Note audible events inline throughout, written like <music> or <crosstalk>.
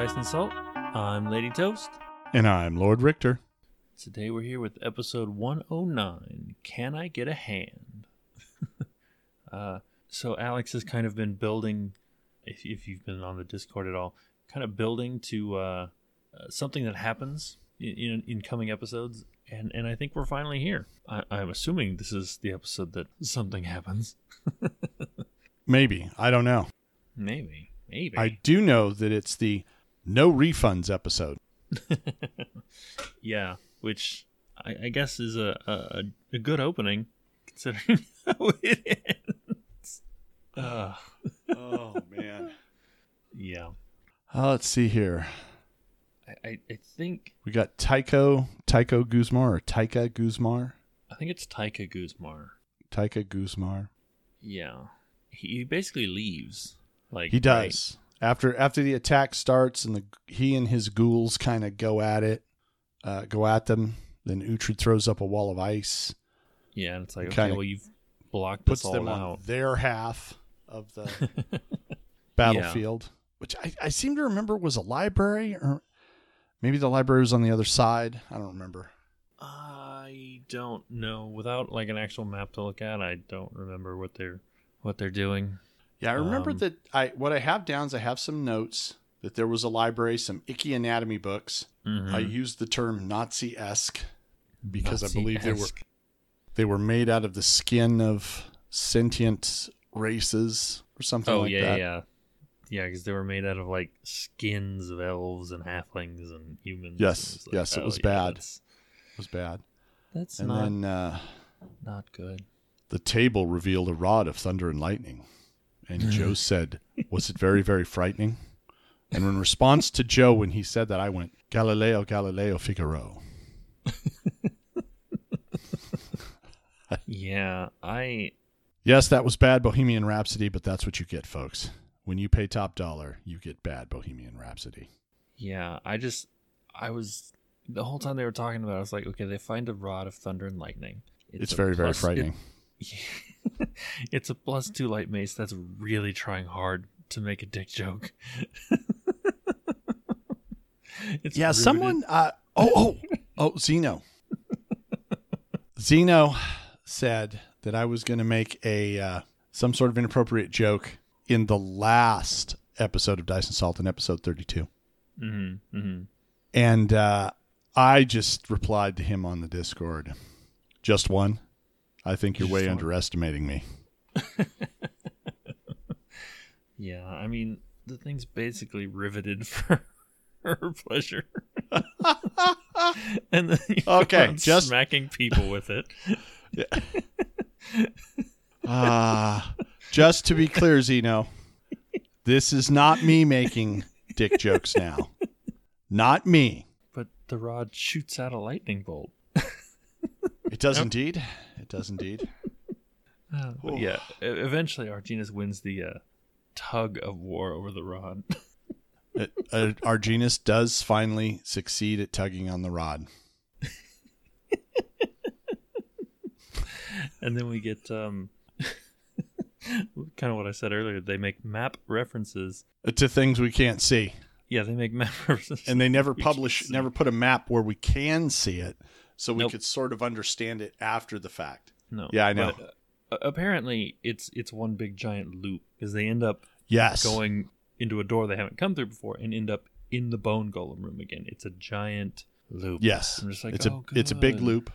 Dice and Salt. I'm Lady Toast. And I'm Lord Richter. Today we're here with episode 109 Can I Get a Hand? <laughs> uh, so, Alex has kind of been building, if, if you've been on the Discord at all, kind of building to uh, uh, something that happens in, in, in coming episodes. And, and I think we're finally here. I, I'm assuming this is the episode that something happens. <laughs> Maybe. I don't know. Maybe. Maybe. I do know that it's the no refunds episode. <laughs> yeah, which I, I guess is a, a a good opening considering <laughs> how it ends. Uh, Oh, man. yeah, Uh, let's see here. I, I, I think We got Tycho, Tycho Guzmar or Taika Guzmar? I think it's Taika Guzmar. Taika Guzmar. Yeah, he basically leaves. Like He does. After after the attack starts and the he and his ghouls kind of go at it, uh, go at them, then Uhtred throws up a wall of ice. Yeah, and it's like okay, well you've blocked puts them on out. their half of the <laughs> battlefield, which I, I seem to remember was a library or maybe the library was on the other side. I don't remember. I don't know. Without like an actual map to look at, I don't remember what they're what they're doing. Yeah, I remember Um, that I what I have down is I have some notes that there was a library, some icky anatomy books. Mhm. I used the term Nazi esque because I believe they were they were made out of the skin of sentient races or something Oh like yeah, that. yeah, yeah. Because they were made out of like skins of elves and halflings and humans. Yes, and like, yes, it oh, was yeah, bad. It was bad. that's And not then uh, not good. the table revealed a rod of thunder and lightning. And Joe mm-hmm. said, Was it very, very frightening? And in response to Joe, when he said that, I went, Galileo, Galileo, Figaro. <laughs> Yeah, I Yes, that was bad Bohemian Rhapsody, but that's what you get, folks. When you pay top dollar, you get bad Bohemian Rhapsody. yeah, I just I was the whole time they were talking about. it, I was like, okay, they find a rod of thunder and lightning. It's, a very, very plus- it- frightening. <laughs> it's a plus two light mace that's really trying hard to make a dick joke. <laughs> it's yeah, someone. Uh, oh, oh, oh, Zeno. <laughs> Zeno said that I was going to make a uh, some sort of inappropriate joke in the last episode of Dice and Salt in episode thirty-two, Mhm, mhm. and uh, I just replied to him on the Discord. Just one. I think you're way underestimating me. <laughs> Yeah, I mean the thing's basically riveted <laughs> for her pleasure, <laughs> and then you Okay, just- smacking people with it. Ah, just to be clear, Zeno, this is not me making dick jokes now. Not me. But the rod shoots out a lightning bolt. It does indeed. It does indeed. Uh, <laughs> but yeah, eventually Arginus wins the uh, tug of war over the rod. It, <laughs> uh, Arginus does finally succeed at tugging on the rod. <laughs> and then we get um, kind of what I said earlier. They make map references. Uh, To things we can't see. Yeah, they make map references. And they never publish, never put a map where we can see it so we Nope. could sort of understand it after the fact. No. Yeah, I know. But, uh, apparently, it's it's one big giant loop because they end up Yes. going into a door they haven't come through before and end up in the bone golem room again. It's a giant loop. Yes. I'm just like, it's oh, a it's a big loop.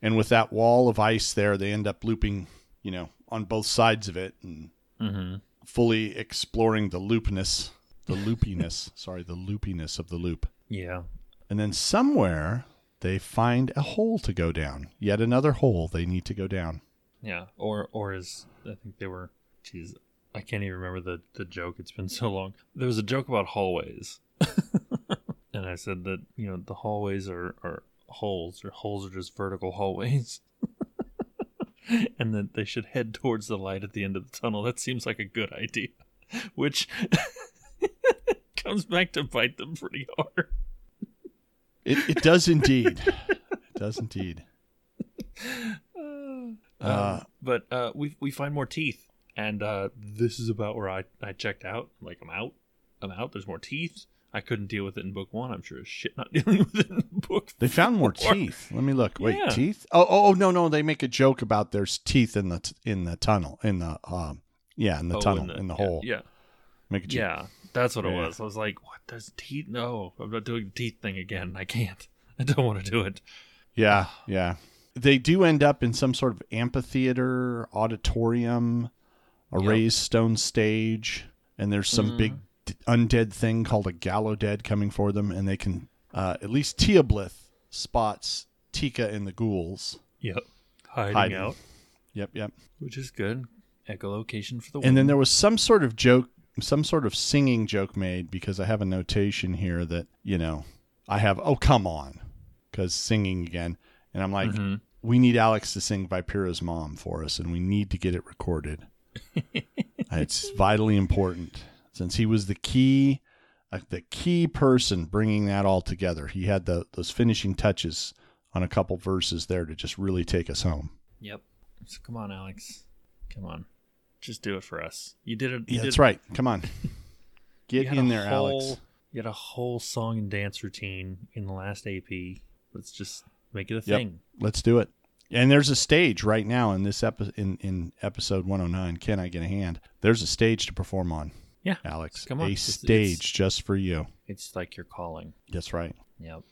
And with that wall of ice there, they end up looping, you know, on both sides of it and Mm-hmm. fully exploring the loopness, the loopiness, <laughs> sorry, the loopiness of the loop. Yeah. And then somewhere they find a hole to go down. Yet another hole they need to go down. Yeah. Or or as I think they were. Jeez, I can't even remember the the joke. It's been <laughs> so long. There was a joke about hallways, <laughs> and I said that you know the hallways are are holes or holes are just vertical hallways. <laughs> and that they should head towards the light at the end of the tunnel. That seems like a good idea. Which comes back to bite them pretty hard. It, it does indeed. it does indeed. <laughs> Uh, Um, but uh, we we find more teeth, and uh, this is about where I, I checked out. Like I'm out, I'm out. There's more teeth. I couldn't deal with it in book one. I'm sure as shit not <laughs> dealing with it in book. They found more teeth. Let me look. Wait, Yeah. teeth? Oh, oh, oh, no, no. They make a joke about there's teeth in the t- in the tunnel in the um, yeah, in the Oh, tunnel in the, yeah, hole. Yeah, Make a joke. yeah, that's what it Yeah. was. I was like, what? does teeth? No, I'm not doing the teeth thing again. I can't. <laughs> I don't want to do it. Yeah, <sighs> yeah. They do end up in some sort of amphitheater, auditorium, a Yep. raised stone stage, and there's some Mhm. big undead thing called a Gallowdead coming for them, and they can uh, at least Teoblith spots Tika and the ghouls. Yep, hiding, Hiding. out, Yep, yep. which is good. Echolocation for the And then there was some sort of joke, some sort of singing joke made because I have a notation here that you know I have. Oh come on, because singing again, and I'm like, Mhm. we need Alex to sing Vipera's mom for us, and we need to get it recorded. <laughs> it's vitally important since he was the key, uh, the key person bringing that all together. He had the those finishing touches on a couple verses there to just really take us home. Yep. So come on, Alex. Come on. Just do it for us. You did it. You Yeah, did, that's right. Come on, <laughs> get in there, whole, Alex. You had a whole song and dance routine in the last AP. Let's just make it a Yep. thing. Let's do it. And there's a stage right now in this epi- in in episode 109. Can I get a hand? There's a stage to perform on. Yeah. Alex. Come on. A It's- it's- stage just for you. It's like you're calling. That's right. Yep.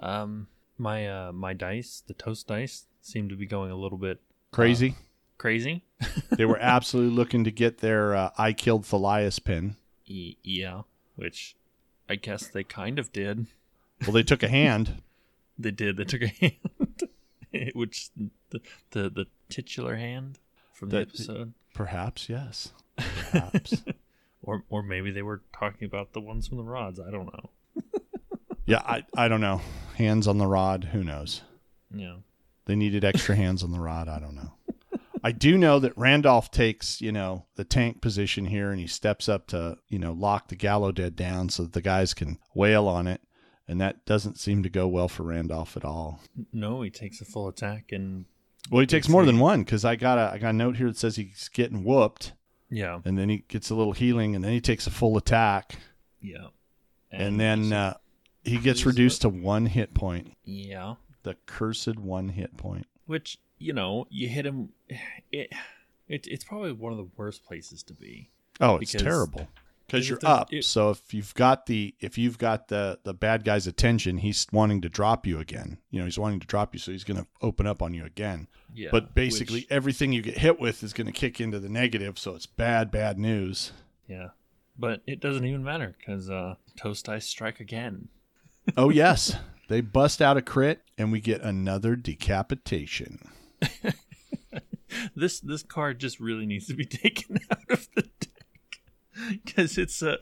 Um, my uh, my dice, the toast dice, seem to be going a little bit Crazy. Crazy. they were absolutely looking to get their uh, I killed Thalias pin. E- yeah, which I guess they kind of did. Well, they took a hand. <laughs> They did. They took a hand, <laughs> which the the, the titular hand from the That- episode, Perhaps, yes. <laughs> Perhaps. or or maybe they were talking about the ones from the rods. I don't know. yeah, I, I don't know. Hands on the rod. Who knows? Yeah. They needed extra hands on the rod. I don't know. I do know that Randolph takes, you know, the tank position here and he steps up to, you know, lock the Gallowdead down so that the guys can wail on it. And that doesn't seem to go well for Randolph at all. No, he takes a full attack and Well, he takes more than one because I got a I got a note here that says he's getting whooped, yeah, and then he gets a little healing, and then he takes a full attack, yeah, and, then uh, he gets reduced to one hit point, yeah, the cursed one hit point. which you know you hit him. <sighs> It, it it's probably one of the worst places to be. Oh, it's Because- terrible because because you're up. it- so if you've got the if you've got the the bad guy's attention, he's wanting to drop you again. You know, he's wanting to drop you, so he's going to open up on you again. Yeah, but basically, which- everything you get hit with is going to kick into the negative, so it's bad, bad news. yeah, but it doesn't even matter because uh, toast dice strike again. Oh yes, they bust out a crit, and we get another decapitation. <laughs> This this card just really needs to be <laughs> taken out of the deck because it's uh,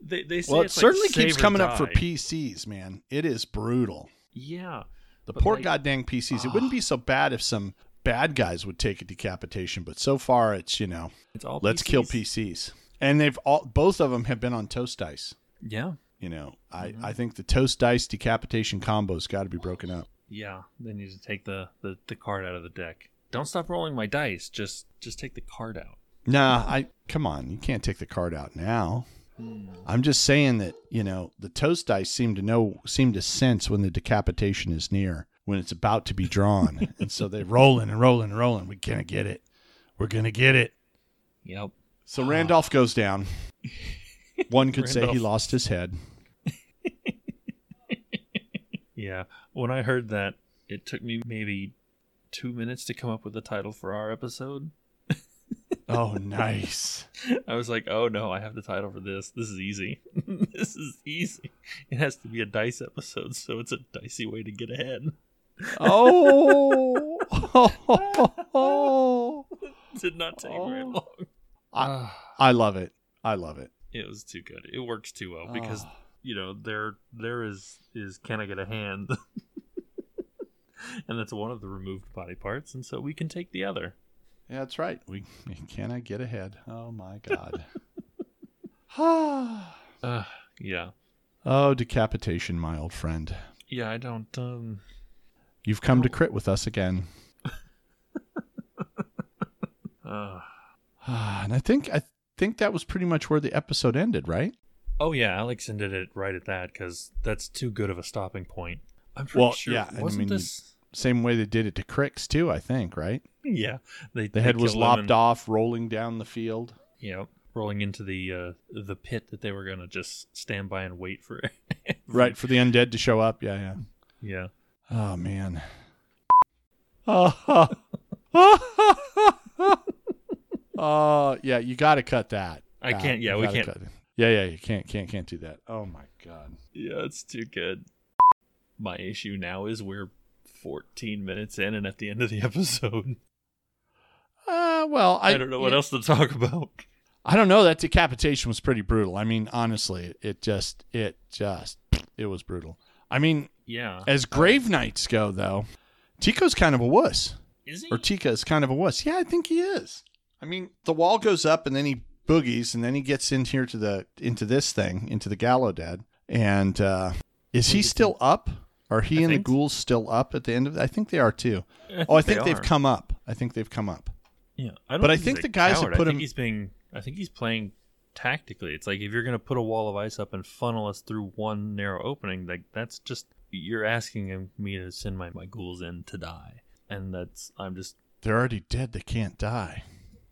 they they say Well, it like certainly save keeps coming up for. PCs, man. It is brutal. Yeah, The poor like- goddamn PCs. It wouldn't be so bad if some bad guys would take a decapitation, but so far it's you know it's all let's kill PCs, and they've all both of them have been on toast dice. Yeah, You know, Mm-hmm. I I think the toast dice decapitation combo's got to be broken up. Yeah. They need to take the, the the card out of the deck. Don't stop rolling my dice. Just just take the card out. Nah, I come on, you can't take the card out now. Hmm. I'm just saying that you know the toast dice seem to know seem to sense when the decapitation is near, when it's about to be drawn, <laughs> and so they're rolling and rolling and rolling. We're gonna get it. We're gonna get it. Yep. So Randolph goes down. <laughs> One could say he lost his head. Yeah. When I heard that, it took me maybe two minutes to come up with the title for our episode. <laughs> Oh, nice. I was like, oh no, I have the title for this. This is easy. <laughs> this is easy. It has to be a dice episode, so it's a dicey way to get ahead. Oh, oh, <laughs> Did not take very Oh. long. I, I love it. I love it. It was too good. It works too well because Oh. You know there there is is can I get a hand, <laughs> and that's one of the removed body parts, and so we can take the other. Yeah, that's right. We can I get ahead? Oh my god. <sighs> Ah. Uh, yeah, oh, decapitation, my old friend. yeah. I don't. Um, You've come to crit with us again. <laughs> uh, Ah, <sighs> and I think I think that was pretty much where the episode ended, right? Oh yeah, Alex ended it right at that because that's too good of a stopping point. I'm pretty Well, sure. yeah, I wasn't mean, you- this? Same way they did it to Cricks too, I think, right? Yeah, they, The head was lopped and- off, rolling down the field. Yep, rolling into the uh, the pit that they were gonna just stand by and wait for. <laughs> Right, for the undead to show up. Yeah, yeah. Yeah. Oh man. Oh, <laughs> <laughs> oh yeah, you got to cut that. I can't- yeah, You we can't- cut it. Yeah, yeah, you can't, can't, can't do that. Oh my god. Yeah, it's too good. My issue now is we're 14 minutes in and at the end of the episode. Uh, well, I, I, don't know what yeah, else to talk about. I don't know. That decapitation was pretty brutal. I mean, honestly, it just, it just, it was brutal. I mean, Yeah. as Grave Knights go, though, Tico's kind of a wuss. Is he? or Tika is kind of a wuss. Yeah, I think he is. I mean, the wall goes up and then he boogies and then he gets in here to the into this thing, into the Gallowdead. And uh is he still up? Are he I and the ghouls still up at the end of I think they are too. Oh, I think they they've are. come up. I think they've come up. Yeah, I don't But I think the guys that coward. put I think him- he's being. I think he's playing tactically. It's like if you're going to put a wall of ice up and funnel us through one narrow opening, like that's just you're asking him- me to send my my ghouls in to die, and that's I'm just They're already dead. They can't die.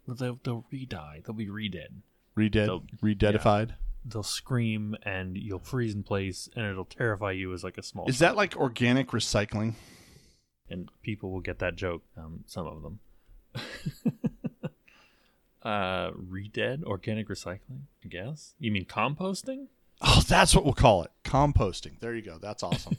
Well, they'll they'll re-die. They'll be re-dead. Redead, They'll- redeadified. They'll scream and you'll freeze in place, and it'll terrify you as like a small. Is that like organic recycling? and people will get that joke. Um, some of them. <laughs> uh, re-dead organic recycling. I guess you mean composting. Oh, that's what we'll call it. Composting. There you go. That's awesome.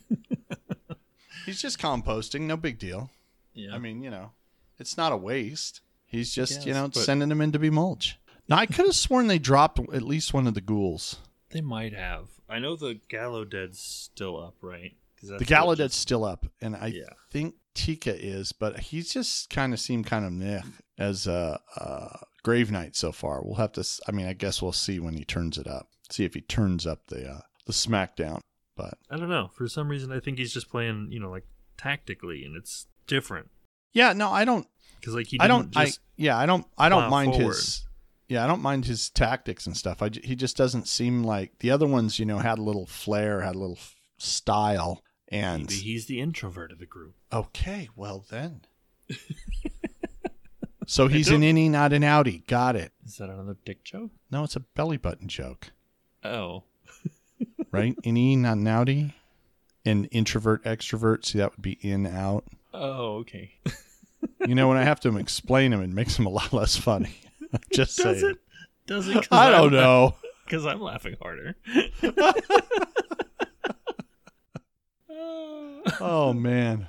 <laughs> He's just composting, no big deal. Yeah, I mean, you know, it's not a waste. He's just, you know, but- sending them in to be mulch. Now, I could have sworn they dropped at least one of the ghouls. they might have. I know the Gallow Dead's still up, right? The what Gallowdead's just- still up, and I Yeah. think Tika is, but he's just kind of seemed kind of meh as a, a Grave Knight so far. We'll have to. I mean, I guess we'll see when he turns it up. See if he turns up the uh, the SmackDown. But I don't know. For some reason, I think he's just playing, you know, like tactically, and it's different. yeah, no, I don't. Because like he, I didn't don't. Just, I yeah, I don't. I don't mind forward. his. Yeah, I don't mind his tactics and stuff. I j- he just doesn't seem like the other ones. You know, had a little flair, had a little f- style, and maybe he's the introvert of the group. okay, well then. <laughs> so he's an innie, not an outie. Got it. Is that another dick joke? No, it's a belly button joke, Oh, <laughs> right? innie, not an outie. An introvert, extrovert. See, that would be in, out. oh, okay. <laughs> You know, when I have to explain them, it makes them a lot less funny. <laughs> Just Does saying. it? Does it? I don't know. <laughs> Because I'm laughing harder. <laughs> oh man.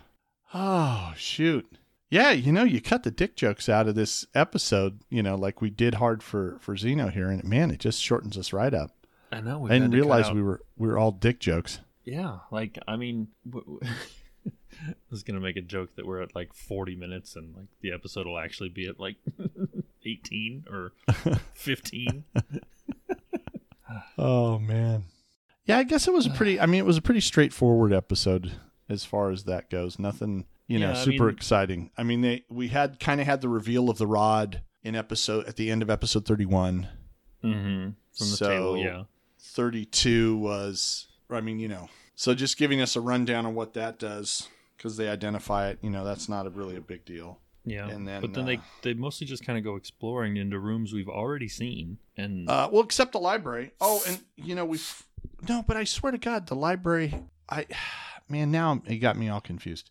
Oh shoot. Yeah, you know, you cut the dick jokes out of this episode, you know, like we did hard for for Zeno here, and man, it just shortens us right up. I know. I didn't had to cut realize we were we were all dick jokes. Yeah, like I mean, w- w- <laughs> I was gonna make a joke that we're at like 40 minutes, and like the episode will actually be at like <laughs> 18 or <laughs> 15. Oh man. Yeah, I guess it was a pretty. I mean, it was a pretty straightforward episode as far as that goes. Nothing, you know, Yeah, I super mean- exciting. I mean, they we had kind of had the reveal of the rod in episode at the end of episode thirty one. mm-hmm. From the So- table, yeah. 32 was i mean you know so just giving us a rundown on what that does because they identify it you know that's not a, really a big deal. Yeah, And then, but then uh, they they mostly just kind of go exploring into rooms we've already seen, and uh, well except the library. Oh and you know we no but i swear to god the library i <sighs> man now it got me all confused.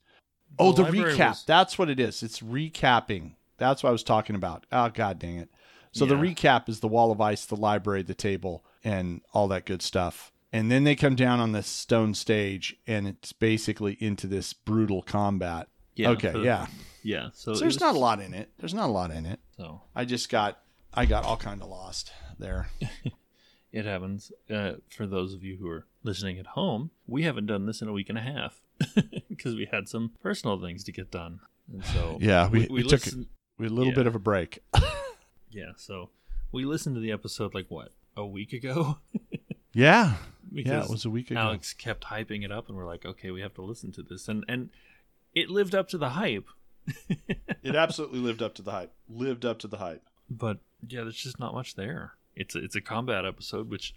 Oh the recap. was- that's what it is. It's recapping. That's what i was talking about. Oh god dang it. So the recap is the wall of ice the library the table and all that good stuff and then they come down on the stone stage and it's basically into this brutal combat yeah, okay for- yeah yeah. So, so there's was- not a lot in it there's not a lot in it So i just got i got all kind of lost there <laughs> it happens. Uh, for those of you who are listening at home, we haven't done this in a week and a half <laughs> because we had some personal things to get done, and so Yeah, we- we, it took- listened- we had a little Yeah. bit of a break <laughs> Yeah, so we listened to the episode like what a week ago. Yeah because yeah it was a week ago Alex kept hyping it up, and we're like, okay, we have to listen to this, and and it lived up to the hype. <laughs> it absolutely lived up to the hype lived up to the hype But yeah, there's just not much there. It's a, it's a combat episode, which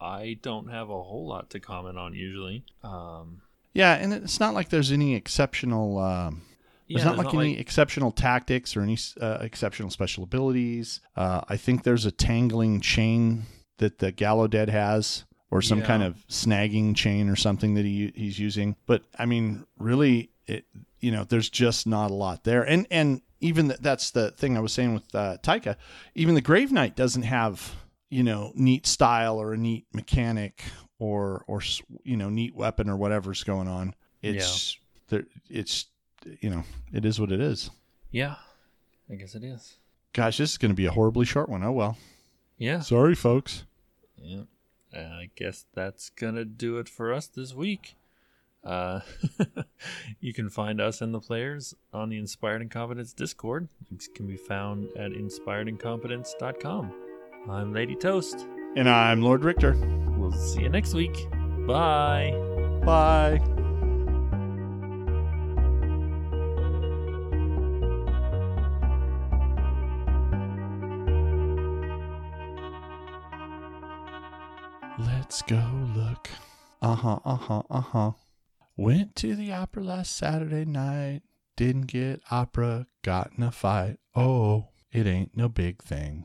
I don't have a whole lot to comment on usually. Um, Yeah, and it's not like there's any exceptional. Um, there's yeah, not like any exceptional tactics or any uh, exceptional special abilities. Uh, I think there's a tangling chain that the Gallowdead has, or some Yeah. kind of snagging chain or something that he he's using. But I mean, really, it you know, there's just not a lot there. And and even th- that's the thing I was saying with uh, Taika. Even the Grave Knight doesn't have you know neat style or a neat mechanic or or you know neat weapon or whatever's going on. It's there. It's you know it is what it is. yeah, I guess it is. Gosh, this is going to be a horribly short one. Oh well. Yeah, Sorry, folks. Yeah. I guess that's gonna do it for us this week. Uh, <laughs> you can find us and the players on the Inspired Incompetence Discord. Links can be found at inspiredincompetence.com. I'm Lady Toast. And I'm Lord Richter. We'll see you next week. Bye. Bye. Let's go look. Uh huh, uh huh, uh huh. Went to the opera last Saturday night. Didn't get opera, got in a fight. Oh, it ain't no big thing.